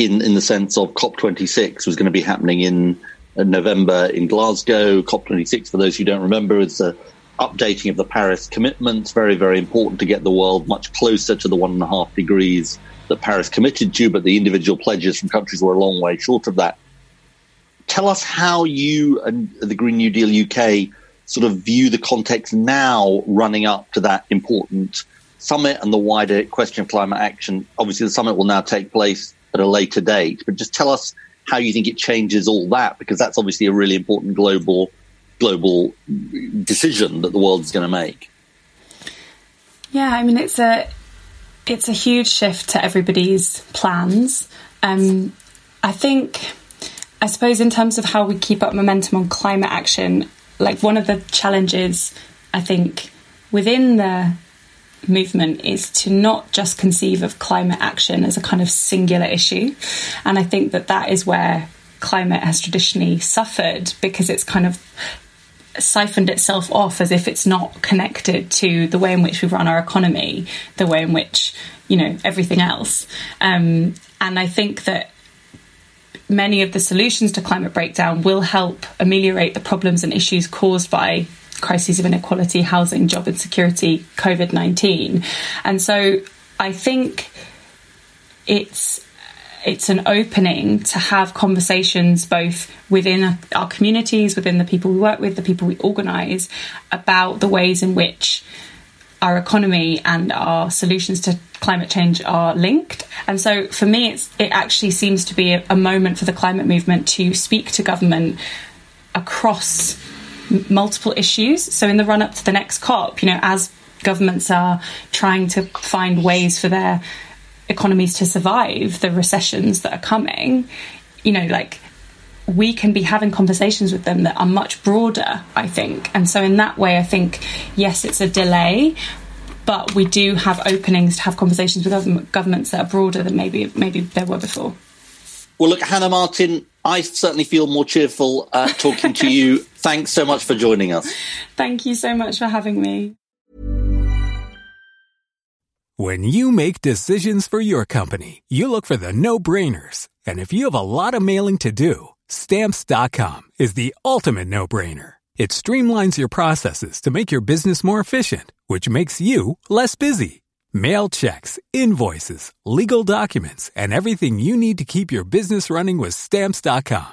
in in the sense of COP26 was going to be happening in uh, November in Glasgow. COP26, for those who don't remember, is a updating of the Paris commitments. Very, very important to get the world much closer to the one and a half degrees that Paris committed to, but the individual pledges from countries were a long way short of that. Tell us how you and the Green New Deal UK sort of view the context now running up to that important summit and the wider question of climate action? Obviously, the summit will now take place at a later date, but just tell us how you think it changes all that, because that's obviously a really important global global decision that the world is going to make. Yeah, I mean it's a it's a huge shift to everybody's plans. Um, I think, I suppose, in terms of how we keep up momentum on climate action, like one of the challenges I think within the movement is to not just conceive of climate action as a kind of singular issue. And I think that that is where climate has traditionally suffered because it's kind of siphoned itself off as if it's not connected to the way in which we run our economy, the way in which, you know, everything else. Um, and I think that many of the solutions to climate breakdown will help ameliorate the problems and issues caused by crises of inequality, housing, job insecurity, COVID 19. And so I think it's it's an opening to have conversations both within our communities, within the people we work with, the people we organise, about the ways in which our economy and our solutions to climate change are linked. And so for me, it's, it actually seems to be a, a moment for the climate movement to speak to government across multiple issues. So in the run up to the next COP, you know, as governments are trying to find ways for their economies to survive the recessions that are coming, you know, like we can be having conversations with them that are much broader, I think. And so, in that way, I think, yes, it's a delay, but we do have openings to have conversations with other governments that are broader than maybe maybe there were before. Well, look, Hannah Martin, I certainly feel more cheerful uh, talking to you. Thanks so much for joining us. Thank you so much for having me. When you make decisions for your company, you look for the no brainers. And if you have a lot of mailing to do, stamps.com is the ultimate no brainer. It streamlines your processes to make your business more efficient, which makes you less busy. Mail checks, invoices, legal documents, and everything you need to keep your business running with stamps.com.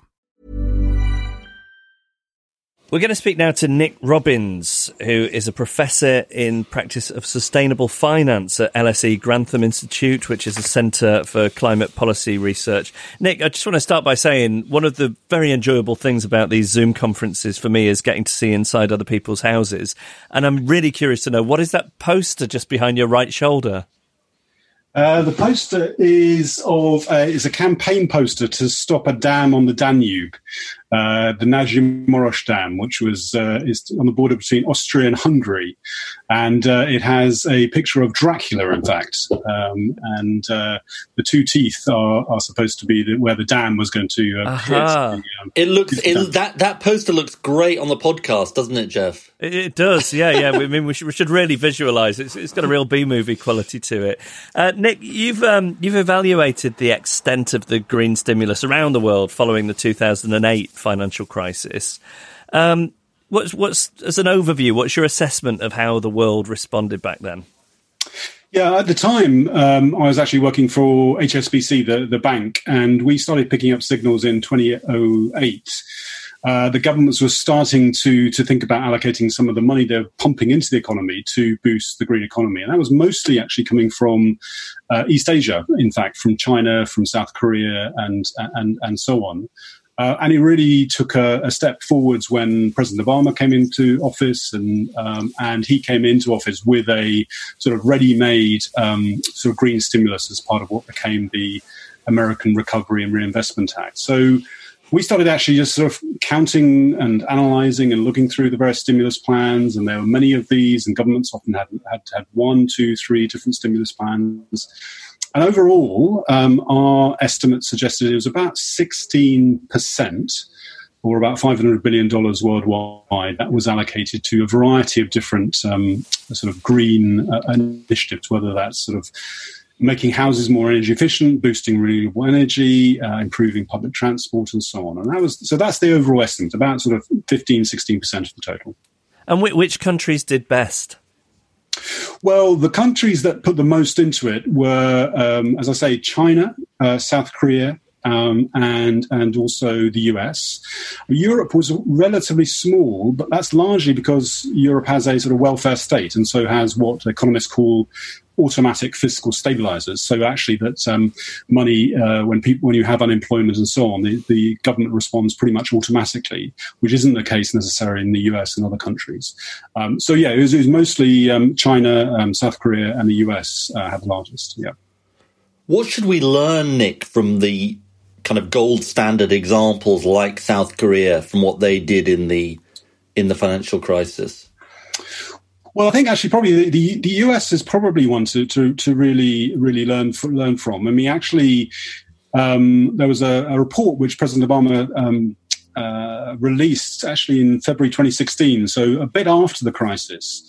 We're going to speak now to Nick Robins, who is a professor in practice of sustainable finance at LSE Grantham Institute, which is a centre for climate policy research. Nick, I just want to start by saying one of the very enjoyable things about these Zoom conferences for me is getting to see inside other people's houses. And I'm really curious to know what is that poster just behind your right shoulder? Uh, the poster is of uh, is a campaign poster to stop a dam on the Danube, the Nagymaros Dam, which was uh, is on the border between Austria and Hungary, and uh, it has a picture of Dracula, in fact, um, and uh, the two teeth are, are supposed to be the, where the dam was going to. Uh-huh. The, um, it looks it, that that poster looks great on the podcast, doesn't it, Geoff? It, it does, yeah, yeah. I mean, we should, we should really visualize it. It's, it's got a real B movie quality to it. Uh, Nick, you've um, you've evaluated the extent of the green stimulus around the world following the 2008 financial crisis. Um, what's what's as an overview? What's your assessment of how the world responded back then? Yeah, at the time, um, I was actually working for HSBC, the, the bank, and we started picking up signals in 2008 uh, the governments were starting to to think about allocating some of the money they're pumping into the economy to boost the green economy, and that was mostly actually coming from uh, East Asia, in fact, from China, from South Korea, and and and so on. Uh, and it really took a, a, step forwards when President Obama came into office, and um, and he came into office with a sort of ready-made um, sort of green stimulus as part of what became the American Recovery and Reinvestment Act. So we started actually just sort of counting and analyzing and looking through the various stimulus plans, and there were many of these, and governments often had had, had one, two, three different stimulus plans. And overall, um, our estimate suggested it was about 16% or about $500 billion worldwide that was allocated to a variety of different um, sort of green uh, initiatives, whether that's sort of making houses more energy efficient, boosting renewable energy, uh, improving public transport, and so on. And that was so that's the overall estimate, about sort of 15, 16% of the total. And which countries did best? Well, the countries that put the most into it were, um, as I say, China, uh, South Korea, um, and and also the US. Europe was relatively small, but that's largely because Europe has a sort of welfare state, and so has what economists call automatic fiscal stabilizers. So actually, that um, money uh, when people when you have unemployment and so on, the, the, government responds pretty much automatically, which isn't the case necessarily in the US and other countries. Um, so yeah, it was, it was mostly um, China, um, South Korea, and the US uh, had the largest. Yeah. What should we learn, Nick, from the kind of gold standard examples like South Korea from what they did in the in the financial crisis? Well, I think actually probably the, the, US is probably one to, to, to really really learn learn from. I mean, actually, um, there was a, a, report which President Obama um, uh, released actually in February 2016, so a bit after the crisis,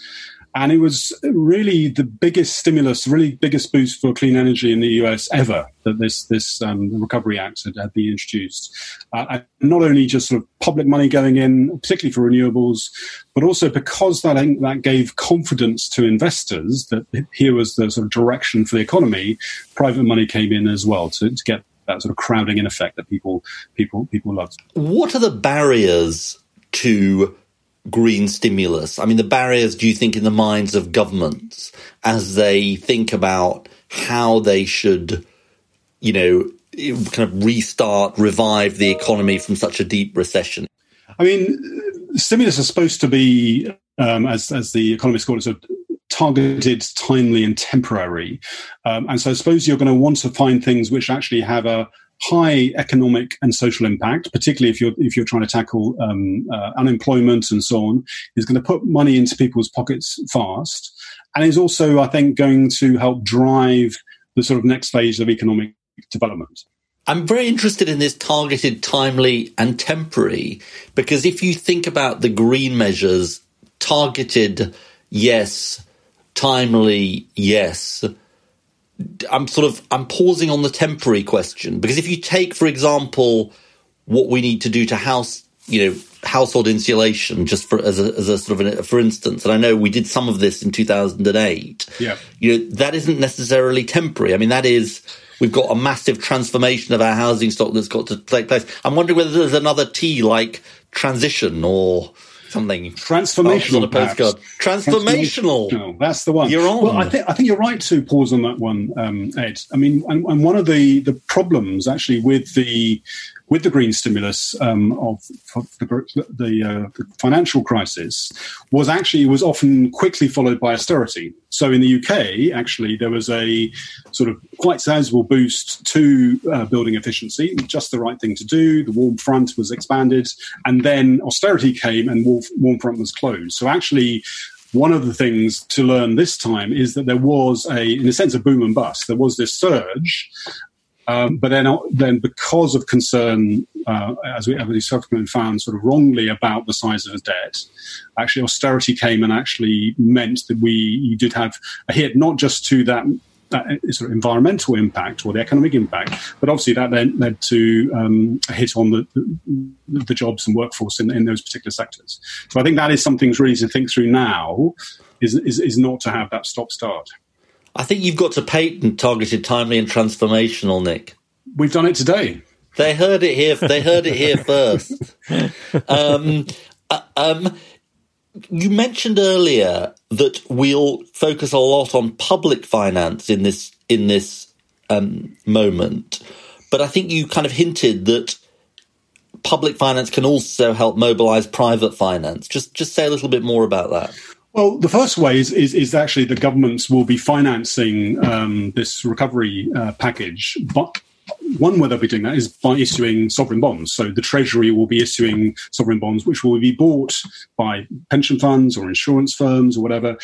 and it was really the biggest stimulus, really biggest boost for clean energy in the US ever that this this um, Recovery Act had, had been introduced. Uh, not only just sort of public money going in, particularly for renewables, but also because that that gave confidence to investors that here was the sort of direction for the economy. Private money came in as well to, to get that sort of crowding in effect that people people people loved. What are the barriers to green stimulus? I mean, the barriers, do you think, in the minds of governments as they think about how they should, you know, kind of restart, revive the economy from such a deep recession? I mean, stimulus is supposed to be, um, as, as the economists call it, sort of targeted, timely, and temporary. Um, and so I suppose you're going to want to find things which actually have a high economic and social impact, particularly if you're if you're trying to tackle um, uh, unemployment and so on, is going to put money into people's pockets fast, and is also, I think, going to help drive the sort of next phase of economic development. I'm very interested in this targeted, timely, and temporary because if you think about the green measures, targeted, yes, timely, yes I'm sort of I'm pausing on the temporary question because if you take, for example, what we need to do to house, you know, household insulation, just for as a, as a sort of an, for instance, and I know we did some of this in 2008. Yeah, you know, that isn't necessarily temporary. I mean, that is we've got a massive transformation of our housing stock that's got to take place. I'm wondering whether there's another T like transition or something transformational postcard. Transformational. transformational. That's the one. You're on. Well, I think I think you're right to pause on that one, um, Ed. I mean, and, and, one of the the problems actually with the with the green stimulus um, of the, the, uh, the, financial crisis was actually was often quickly followed by austerity. So in the UK, actually, there was a sort of quite sizable boost to uh, building efficiency, just the right thing to do. The warm front was expanded, and then austerity came, and warm front was closed. So actually, one of the things to learn this time is that there was a, in a sense, a boom and bust. There was this surge, um, but then, then because of concern, uh, as we, as subsequently found, sort of wrongly about the size of the debt, actually austerity came and actually meant that we did have a hit not just to that that sort of environmental impact or the economic impact, but obviously that then led to um, a hit on the, the, the jobs and workforce in, in, those particular sectors. So I think that is something really to think through now. Is, is, is not to have that stop start. I think you've got to patent targeted, timely, and transformational, Nick. We've done it today. They heard it here. They heard it here first. Um, uh, um, you mentioned earlier that we'll focus a lot on public finance in this in this um, moment, but I think you kind of hinted that public finance can also help mobilize private finance. Just just say a little bit more about that. Well, the first way is, is, is actually the governments will be financing um, this recovery uh, package. But one way they'll be doing that is by issuing sovereign bonds. So the Treasury will be issuing sovereign bonds, which will be bought by pension funds or insurance firms or whatever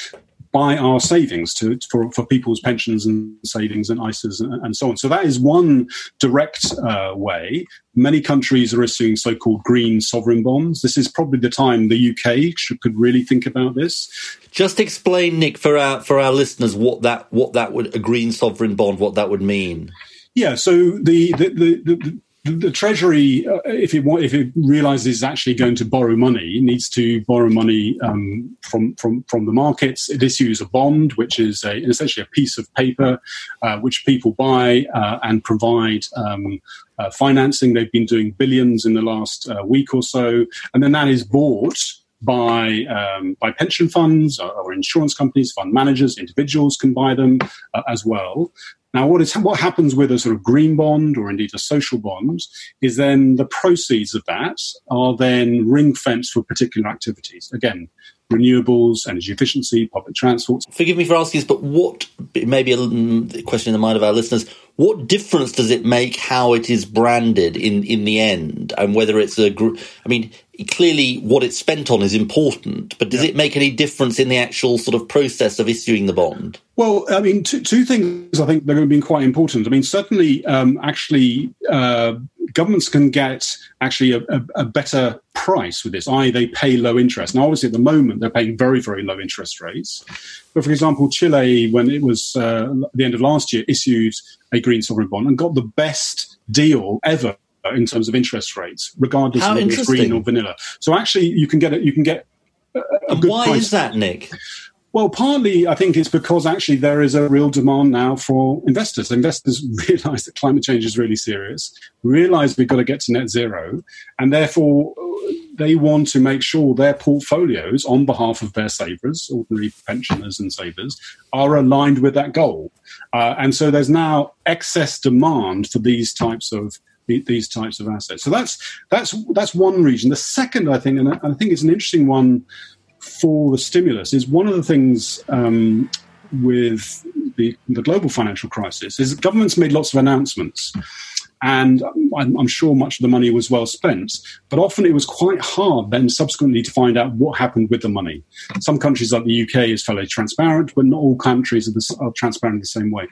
by our savings to, for, for people's pensions and savings and ISAs and, and so on. So that is one direct uh, way. Many countries are issuing so-called green sovereign bonds. This is probably the time the UK should, could really think about this. Just explain, Nick, for our for our listeners, what that what that would a green sovereign bond, what that would mean. Yeah, so the the, the, the the Treasury, uh, if it if it realizes it's actually going to borrow money, needs to borrow money um, from from from the markets. It issues a bond, which is a, essentially a piece of paper uh, which people buy uh, and provide. Um, uh, financing they've been doing billions in the last uh, week or so, and then that is bought by um, by pension funds or, or, insurance companies, fund managers, individuals can buy them uh, as well. Now, what is what happens with a sort of green bond or indeed a social bond is then the proceeds of that are then ring fenced for particular activities. Again, renewables, energy efficiency, public transport. Forgive me for asking this, but what maybe a mm, question in the mind of our listeners: What difference does it make how it is branded in in the end, and whether it's a? I mean, clearly what it's spent on is important, but does yeah. it make any difference in the actual sort of process of issuing the bond? Well, I mean, two, two things I think they're going to be quite important. I mean, certainly, um, actually, uh, governments can get actually a, a, a, better price with this, i.e., they pay low interest. Now, obviously, at the moment, they're paying very, very low interest rates. But for example, Chile, when it was uh, the end of last year, issued a green sovereign bond and got the best deal ever in terms of interest rates, regardless How of whether it's green or vanilla. So actually, you can get it. You can get. A, a and why price. is that, Nick? Well, partly I think it's because actually there is a real demand now for investors. Investors realise that climate change is really serious, realise we've got to get to net zero, and therefore they want to make sure their portfolios, on behalf of their savers, ordinary pensioners and savers, are aligned with that goal. Uh, and so there's now excess demand for these types of these types of assets. So that's that's that's one reason. The second, I think, and I think it's an interesting one for the stimulus, is one of the things um, with the, the global financial crisis is that governments made lots of announcements. And I'm, I'm, sure much of the money was well spent, but often it was quite hard then subsequently to find out what happened with the money. Some countries like the UK is fairly transparent, but not all countries are, the, are transparent in the same way.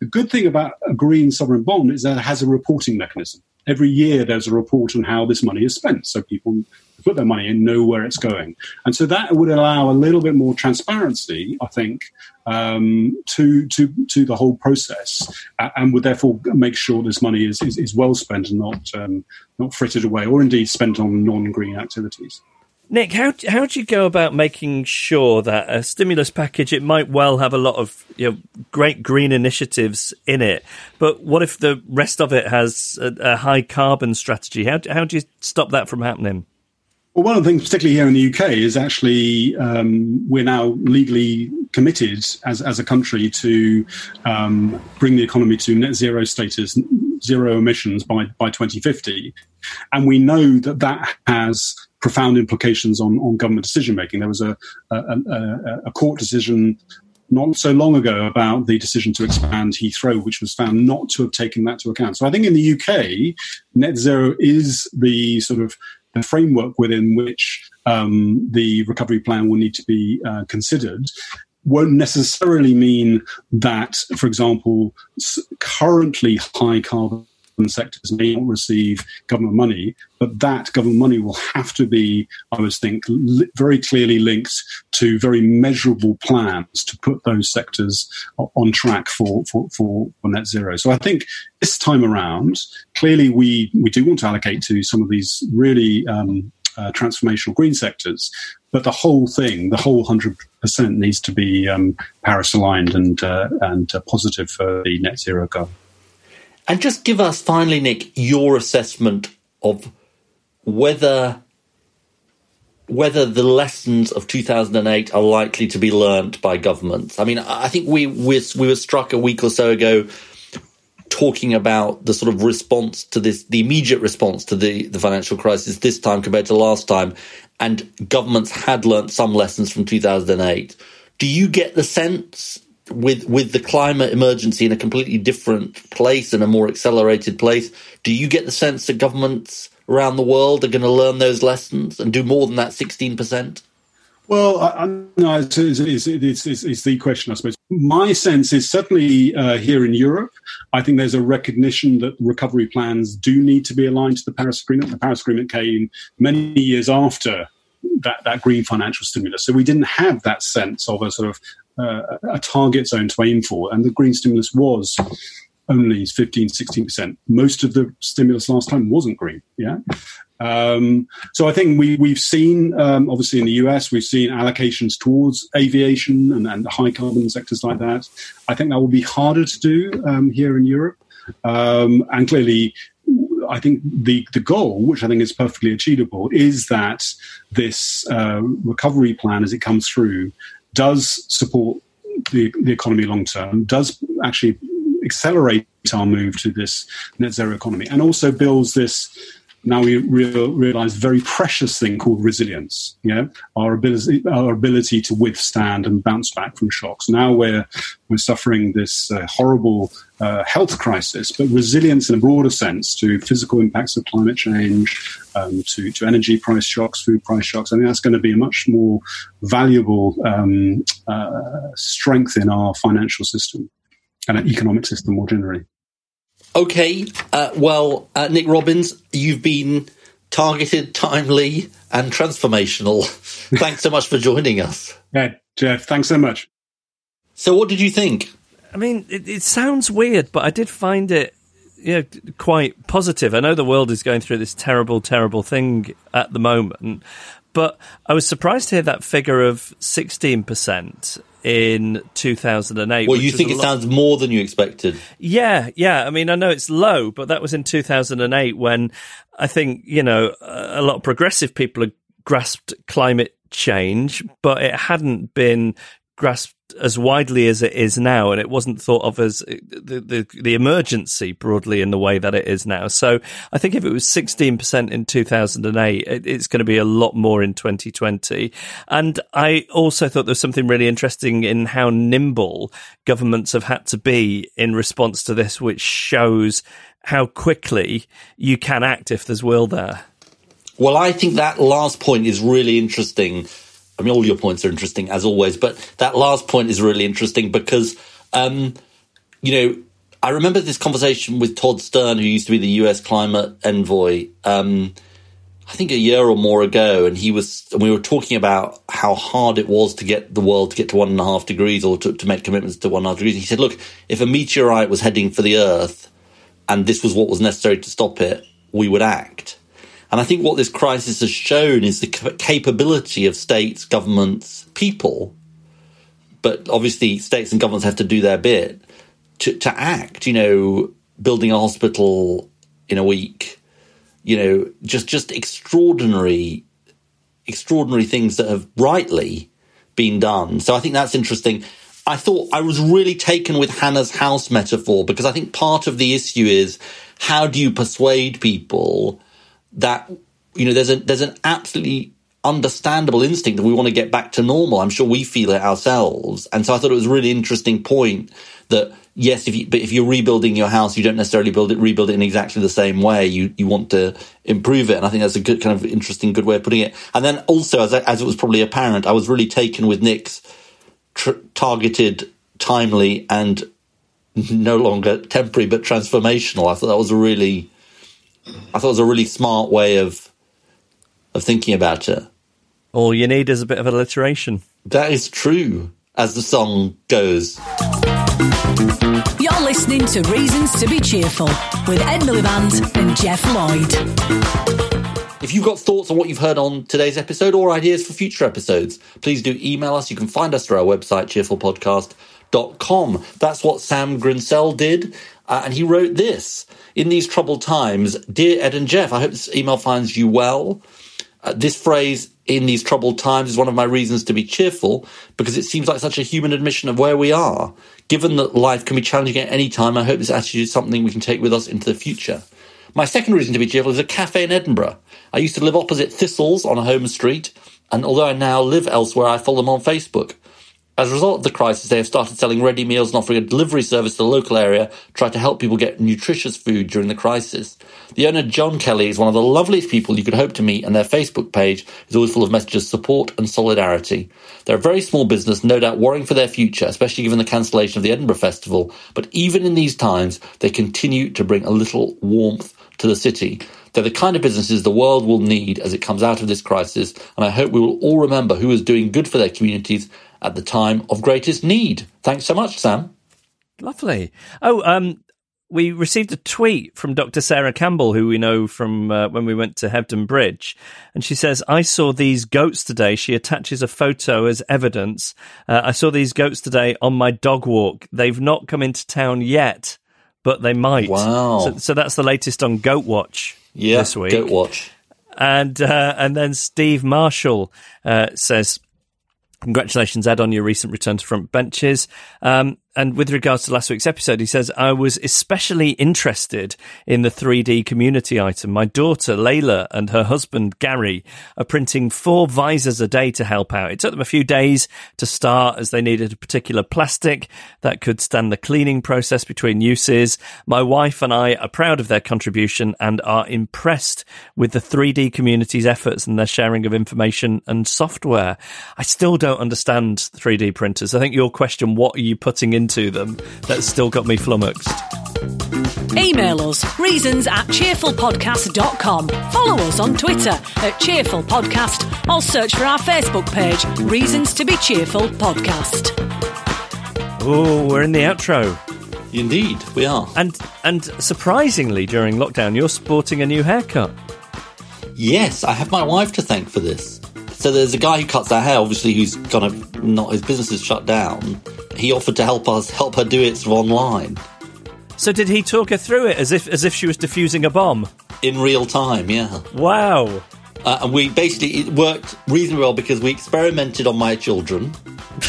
The good thing about a green sovereign bond is that it has a reporting mechanism. Every year there's a report on how this money is spent, so people put their money in know where it's going. And so that would allow a little bit more transparency, I think, um, to to to the whole process, uh, and would therefore make sure this money is is, is well spent and not um, not frittered away, or indeed spent on non-green activities. Nick, how how do you go about making sure that a stimulus package it might well have a lot of you know great green initiatives in it, but what if the rest of it has a, a high carbon strategy? How how do you stop that from happening? Well, one of the things, particularly here in the UK, is actually um, we're now legally committed as, as a country to um, bring the economy to net zero status, zero emissions by, by 2050. And we know that that has profound implications on, on government decision making. There was a, a, a, a court decision not so long ago about the decision to expand Heathrow, which was found not to have taken that to account. So I think in the UK, net zero is the sort of the framework within which um, the recovery plan will need to be uh, considered won't necessarily mean that, for example, currently high carbon sectors may not receive government money, but that government money will have to be, I would think, li- very clearly linked to very measurable plans to put those sectors on track for, for, for, net zero. So I think this time around, clearly we, we do want to allocate to some of these really um, uh, transformational green sectors, but the whole thing, the whole hundred percent, needs to be um, Paris aligned and uh, and uh, positive for the net zero goal. And just give us finally, Nick, your assessment of whether whether the lessons of 2008 are likely to be learnt by governments. I mean, I think we we, we were struck a week or so ago talking about the sort of response to this, the immediate response to the, the financial crisis this time compared to last time, and governments had learnt some lessons from 2008. Do you get the sense with with the climate emergency in a completely different place and a more accelerated place, do you get the sense that governments around the world are going to learn those lessons and do more than that 16%? Well, I, I, no, it's, it's, it's, it's, the question, I suppose. My sense is certainly uh, here in Europe, I think there's a recognition that recovery plans do need to be aligned to the Paris Agreement. The Paris Agreement came many years after that, that green financial stimulus. So we didn't have that sense of a sort of uh, a target zone to aim for. And the green stimulus was only 15, 16%. Most of the stimulus last time wasn't green. Yeah. Um, so I think we, we've seen, um, obviously in the US, we've seen allocations towards aviation and, and high carbon sectors like that. I think that will be harder to do um, here in Europe. Um, and clearly, I think the, the goal, which I think is perfectly achievable, is that this uh, recovery plan, as it comes through, does support the, the economy long term, does actually accelerate our move to this net zero economy, and also builds this now we real, realize a very precious thing called resilience. Yeah, our ability, our ability to withstand and bounce back from shocks. Now we're we're suffering this uh, horrible uh, health crisis, but resilience in a broader sense to physical impacts of climate change, um, to to energy price shocks, food price shocks. I think that's going to be a much more valuable um, uh, strength in our financial system and an economic system more generally. Okay, uh, well, uh, Nick Robins, you've been targeted, timely, and transformational. thanks so much for joining us. Yeah, Geoff, thanks so much. So, what did you think? I mean, it, it sounds weird, but I did find it you know, quite positive. I know the world is going through this terrible, terrible thing at the moment, but I was surprised to hear that figure of 16% in 2008. Well, you think it lo- sounds more than you expected? Yeah, yeah. I mean, I know it's low, but that was in 2008 when I think, you know, a lot of progressive people had grasped climate change, but it hadn't been grasped as widely as it is now, and it wasn't thought of as uh, the, the, the emergency broadly in the way that it is now. So I think if it was sixteen percent in two thousand and eight, it, it's going to be a lot more in twenty twenty. And I also thought there was something really interesting in how nimble governments have had to be in response to this, which shows how quickly you can act if there's will there. Well, I think that last point is really interesting I mean, all your points are interesting as always, but that last point is really interesting because, um, you know, I remember this conversation with Todd Stern, who used to be the US climate envoy, um, I think a year or more ago, and he was, and we were talking about how hard it was to get the world to get to one and a half degrees or to, to make commitments to one and a half degrees. He said, look, if a meteorite was heading for the Earth and this was what was necessary to stop it, we would act. And I think what this crisis has shown is the capability of states, governments, people, but obviously states and governments have to do their bit to, to act, you know, building a hospital in a week, you know, just, just extraordinary, extraordinary things that have rightly been done. So I think that's interesting. I thought I was really taken with Hannah's house metaphor because I think part of the issue is how do you persuade people that you know there's a there's an absolutely understandable instinct that we want to get back to normal. I'm sure we feel it ourselves, and so I thought it was a really interesting point that yes, if you but if you're rebuilding your house, you don't necessarily build it rebuild it in exactly the same way. You you want to improve it, and I think that's a good kind of interesting, good way of putting it. And then also, as I, as it was probably apparent, I was really taken with Nick's tr- targeted, timely, and no longer temporary but transformational. I thought that was a really I thought it was a really smart way of of thinking about it. All you need is a bit of alliteration. That is true, as the song goes. You're listening to Reasons to Be Cheerful with Ed Miliband and Geoff Lloyd. If you've got thoughts on what you've heard on today's episode or ideas for future episodes, please do email us. You can find us through our website, cheerfulpodcast.com. That's what Sam Grinsell did. Uh, and he wrote this in these troubled times, dear Ed and Geoff, I hope this email finds you well. Uh, this phrase, in these troubled times, is one of my reasons to be cheerful because it seems like such a human admission of where we are. Given that life can be challenging at any time, I hope this attitude is something we can take with us into the future. My second reason to be cheerful is a cafe in Edinburgh. I used to live opposite Thistles on a home street, and although I now live elsewhere, I follow them on Facebook. As a result of the crisis, they have started selling ready meals and offering a delivery service to the local area try to help people get nutritious food during the crisis. The owner, John Kelly, is one of the loveliest people you could hope to meet, and their Facebook page is always full of messages of support and solidarity. They're a very small business, no doubt worrying for their future, especially given the cancellation of the Edinburgh Festival, but even in these times, they continue to bring a little warmth to the city. They're the kind of businesses the world will need as it comes out of this crisis, and I hope we will all remember who is doing good for their communities at the time of greatest need. Thanks so much, Sam. Lovely. Oh, um, we received a tweet from Dr. Sarah Campbell, who we know from uh, when we went to Hebden Bridge. And she says, I saw these goats today. She attaches a photo as evidence. Uh, I saw these goats today on my dog walk. They've not come into town yet, but they might. Wow. So, so that's the latest on Goat Watch yeah, this week. Goat Watch. And, uh, and then Steve Marshall uh, says, Congratulations, Ed, on your recent return to front benches. Um, and with regards to last week's episode, he says, I was especially interested in the 3D community item. My daughter, Layla, and her husband, Gary, are printing four visors a day to help out. It took them a few days to start as they needed a particular plastic that could stand the cleaning process between uses. My wife and I are proud of their contribution and are impressed with the 3D community's efforts and their sharing of information and software. I still don't understand 3D printers. I think your question, what are you putting in into them that's still got me flummoxed. Email us reasons at cheerfulpodcast.com. Follow us on Twitter at Cheerful Podcast or search for our Facebook page, Reasons to Be Cheerful Podcast. Oh, we're in the outro. Indeed, we are. And and surprisingly, during lockdown, you're sporting a new haircut. Yes, I have my wife to thank for this. So there's a guy who cuts our hair, obviously, who's kind of not his business is shut down. He offered to help us help her do it online So did he talk her through it as if as if she was defusing a bomb? in real time. Yeah, Wow. uh, and we basically it worked reasonably well because we experimented on my children.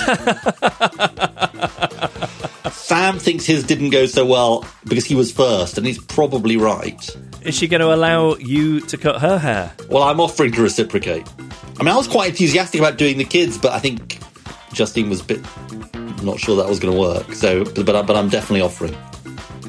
Sam thinks his didn't go so well because he was first, and he's probably right. Is she going to allow you to cut her hair? Well, I'm offering to reciprocate. I mean, I was quite enthusiastic about doing the kids, but I think Justine was a bit not sure that was going to work. So, but but I'm definitely offering.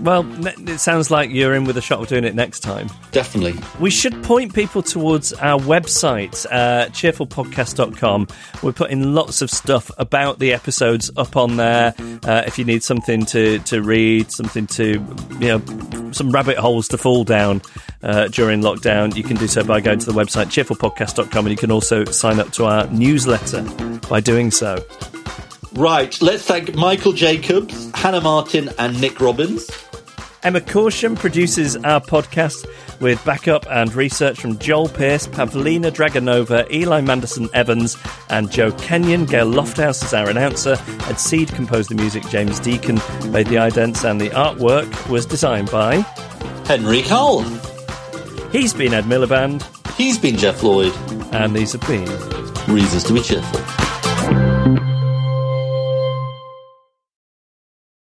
Well, it sounds like you're in with a shot of doing it next time. Definitely. We should point people towards our website, uh, cheerfulpodcast.com. We're putting lots of stuff about the episodes up on there. Uh, if you need something to, to read, something to, you know, some rabbit holes to fall down uh, during lockdown, you can do so by going to the website, cheerfulpodcast.com, and you can also sign up to our newsletter by doing so. Right. Let's thank Michael Jacobs, Hannah Martin, and Nick Robins. Emma Caution produces our podcast with backup and research from Joel Pierce, Pavlina Dragonova, Eli Manderson Evans, and Joe Kenyon. Gail Lofthouse is our announcer. Ed Seed composed the music. James Deacon made the idents, and the artwork was designed by Henry Cole. He's been Ed Miliband, He's been Geoff Lloyd. and these have been Reasons to be cheerful.